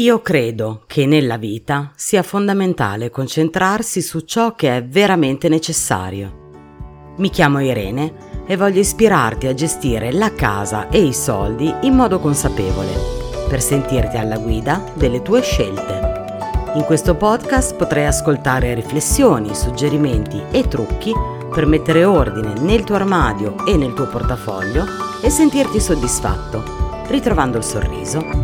Io credo che nella vita sia fondamentale concentrarsi su ciò che è veramente necessario. Mi chiamo Irene e voglio ispirarti a gestire la casa e i soldi in modo consapevole, per sentirti alla guida delle tue scelte. In questo podcast potrai ascoltare riflessioni, suggerimenti e trucchi per mettere ordine nel tuo armadio e nel tuo portafoglio e sentirti soddisfatto, ritrovando il sorriso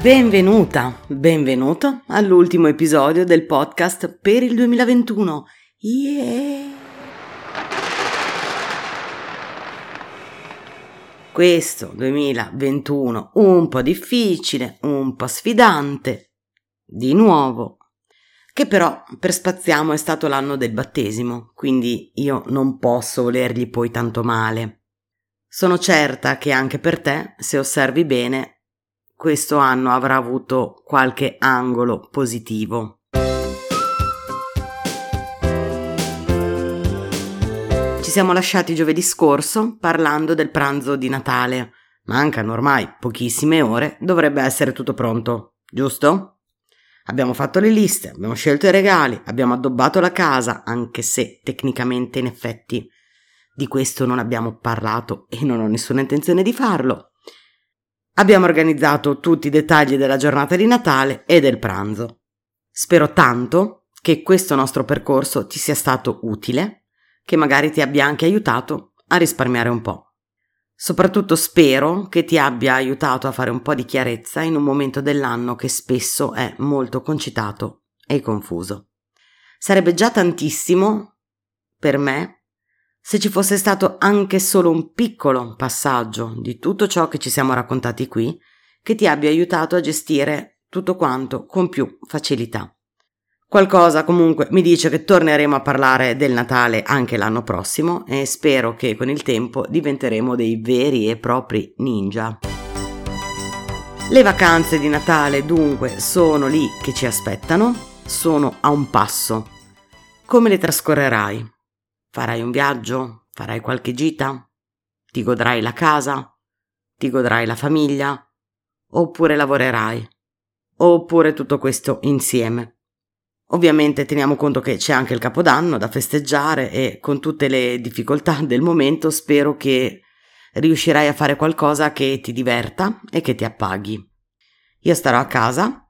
Benvenuta, benvenuto all'ultimo episodio del podcast per il 2021. Yeah! Questo 2021 un po' difficile, un po' sfidante, di nuovo, che però per Spaziamo è stato l'anno del battesimo, quindi io non posso volergli poi tanto male. Sono certa che anche per te, se osservi bene, questo anno avrà avuto qualche angolo positivo. Ci siamo lasciati giovedì scorso parlando del pranzo di Natale. Mancano ormai pochissime ore, dovrebbe essere tutto pronto, giusto? Abbiamo fatto le liste, abbiamo scelto i regali, abbiamo addobbato la casa, anche se tecnicamente in effetti di questo non abbiamo parlato e non ho nessuna intenzione di farlo. Abbiamo organizzato tutti i dettagli della giornata di Natale e del pranzo. Spero tanto che questo nostro percorso ti sia stato utile, che magari ti abbia anche aiutato a risparmiare un po'. Soprattutto spero che ti abbia aiutato a fare un po' di chiarezza in un momento dell'anno che spesso è molto concitato e confuso. Sarebbe già tantissimo per me se ci fosse stato anche solo un piccolo passaggio di tutto ciò che ci siamo raccontati qui, che ti abbia aiutato a gestire tutto quanto con più facilità. Qualcosa comunque mi dice che torneremo a parlare del Natale anche l'anno prossimo e spero che con il tempo diventeremo dei veri e propri ninja. Le vacanze di Natale dunque sono lì che ci aspettano, sono a un passo. Come le trascorrerai? Farai un viaggio? Farai qualche gita? Ti godrai la casa? Ti godrai la famiglia? Oppure lavorerai? Oppure tutto questo insieme? Ovviamente teniamo conto che c'è anche il Capodanno da festeggiare e con tutte le difficoltà del momento spero che riuscirai a fare qualcosa che ti diverta e che ti appaghi. Io starò a casa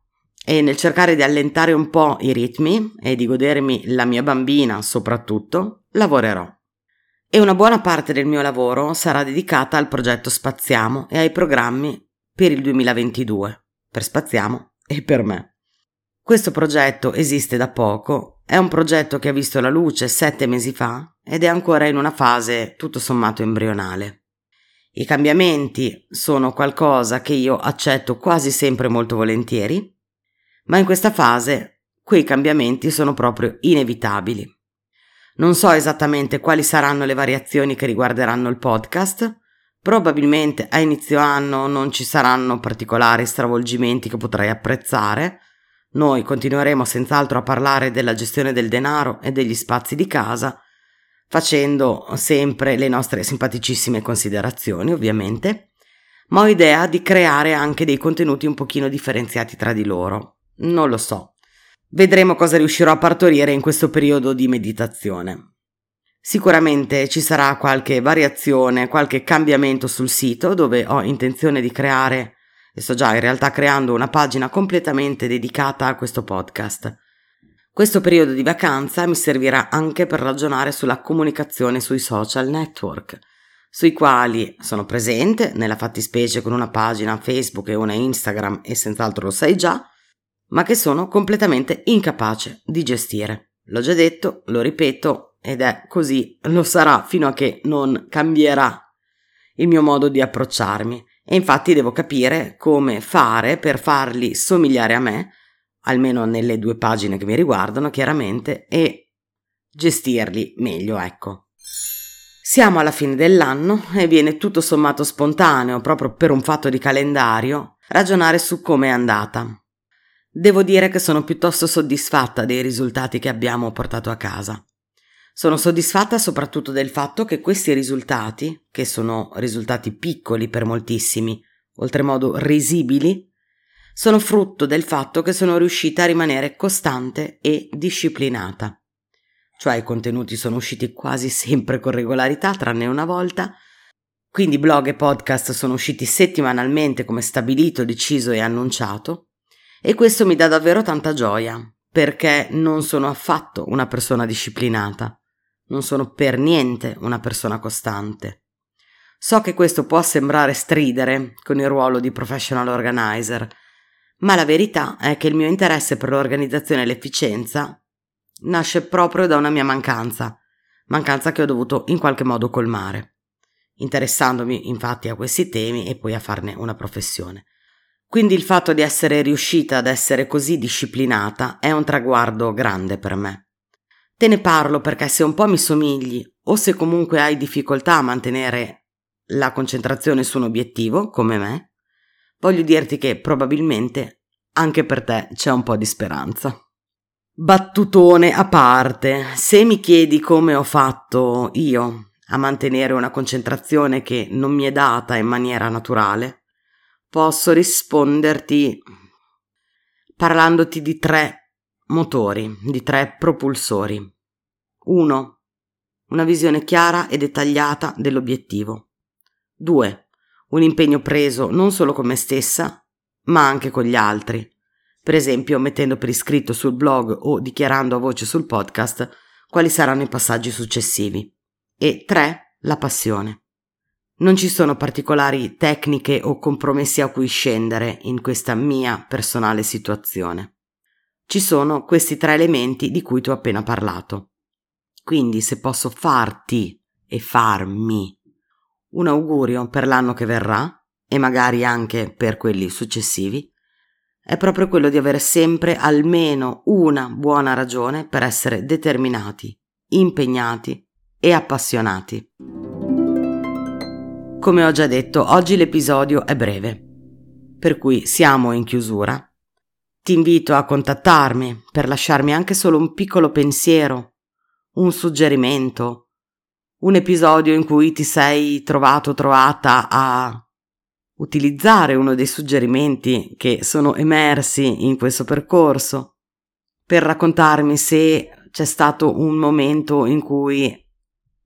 e nel cercare di allentare un po' i ritmi e di godermi la mia bambina soprattutto, lavorerò. E una buona parte del mio lavoro sarà dedicata al progetto Spaziamo e ai programmi per il 2022, per Spaziamo e per me. Questo progetto esiste da poco, è un progetto che ha visto la luce sette mesi fa ed è ancora in una fase tutto sommato embrionale. I cambiamenti sono qualcosa che io accetto quasi sempre molto volentieri, ma in questa fase quei cambiamenti sono proprio inevitabili. Non so esattamente quali saranno le variazioni che riguarderanno il podcast, probabilmente a inizio anno non ci saranno particolari stravolgimenti che potrai apprezzare, noi continueremo senz'altro a parlare della gestione del denaro e degli spazi di casa, facendo sempre le nostre simpaticissime considerazioni, ovviamente, ma ho idea di creare anche dei contenuti un pochino differenziati tra di loro. Non lo so. Vedremo cosa riuscirò a partorire in questo periodo di meditazione. Sicuramente ci sarà qualche variazione, qualche cambiamento sul sito dove ho intenzione di creare, e sto già in realtà creando una pagina completamente dedicata a questo podcast. Questo periodo di vacanza mi servirà anche per ragionare sulla comunicazione sui social network, sui quali sono presente, nella fattispecie con una pagina Facebook e una Instagram e senz'altro lo sai già, ma che sono completamente incapace di gestire. L'ho già detto, lo ripeto, ed è così, lo sarà fino a che non cambierà il mio modo di approcciarmi. E infatti devo capire come fare per farli somigliare a me, almeno nelle due pagine che mi riguardano, chiaramente, e gestirli meglio, ecco. Siamo alla fine dell'anno e viene tutto sommato spontaneo, proprio per un fatto di calendario, ragionare su come è andata. Devo dire che sono piuttosto soddisfatta dei risultati che abbiamo portato a casa. Sono soddisfatta soprattutto del fatto che questi risultati, che sono risultati piccoli per moltissimi, oltremodo risibili, sono frutto del fatto che sono riuscita a rimanere costante e disciplinata. Cioè i contenuti sono usciti quasi sempre con regolarità, tranne una volta, quindi blog e podcast sono usciti settimanalmente come stabilito, deciso e annunciato, e questo mi dà davvero tanta gioia, perché non sono affatto una persona disciplinata non sono per niente una persona costante. So che questo può sembrare stridere con il ruolo di professional organizer, ma la verità è che il mio interesse per l'organizzazione e l'efficienza nasce proprio da una mia mancanza, mancanza che ho dovuto in qualche modo colmare, interessandomi infatti a questi temi e poi a farne una professione. Quindi il fatto di essere riuscita ad essere così disciplinata è un traguardo grande per me. Te ne parlo perché se un po' mi somigli o se comunque hai difficoltà a mantenere la concentrazione su un obiettivo, come me, voglio dirti che probabilmente anche per te c'è un po' di speranza. Battutone a parte, se mi chiedi come ho fatto io a mantenere una concentrazione che non mi è data in maniera naturale, posso risponderti parlandoti di tre Motori di tre propulsori. 1. Una visione chiara e dettagliata dell'obiettivo. 2. Un impegno preso non solo con me stessa, ma anche con gli altri. Per esempio, mettendo per iscritto sul blog o dichiarando a voce sul podcast quali saranno i passaggi successivi. E 3. La passione. Non ci sono particolari tecniche o compromessi a cui scendere in questa mia personale situazione ci sono questi tre elementi di cui ti ho appena parlato. Quindi se posso farti e farmi un augurio per l'anno che verrà e magari anche per quelli successivi, è proprio quello di avere sempre almeno una buona ragione per essere determinati, impegnati e appassionati. Come ho già detto, oggi l'episodio è breve, per cui siamo in chiusura. Ti invito a contattarmi per lasciarmi anche solo un piccolo pensiero, un suggerimento, un episodio in cui ti sei trovato trovata a utilizzare uno dei suggerimenti che sono emersi in questo percorso, per raccontarmi se c'è stato un momento in cui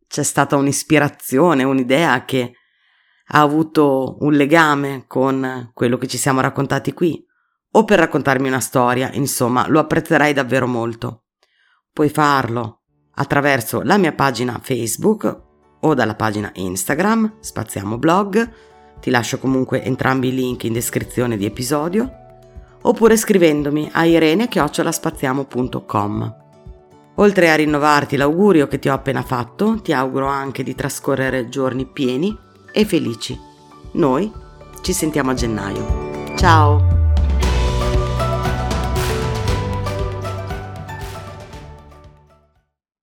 c'è stata un'ispirazione, un'idea che ha avuto un legame con quello che ci siamo raccontati qui o per raccontarmi una storia, insomma, lo apprezzerei davvero molto. Puoi farlo attraverso la mia pagina Facebook o dalla pagina Instagram, Spaziamo Blog, ti lascio comunque entrambi i link in descrizione di episodio, oppure scrivendomi a irene-spaziamo.com. Oltre a rinnovarti l'augurio che ti ho appena fatto, ti auguro anche di trascorrere giorni pieni e felici. Noi ci sentiamo a gennaio. Ciao!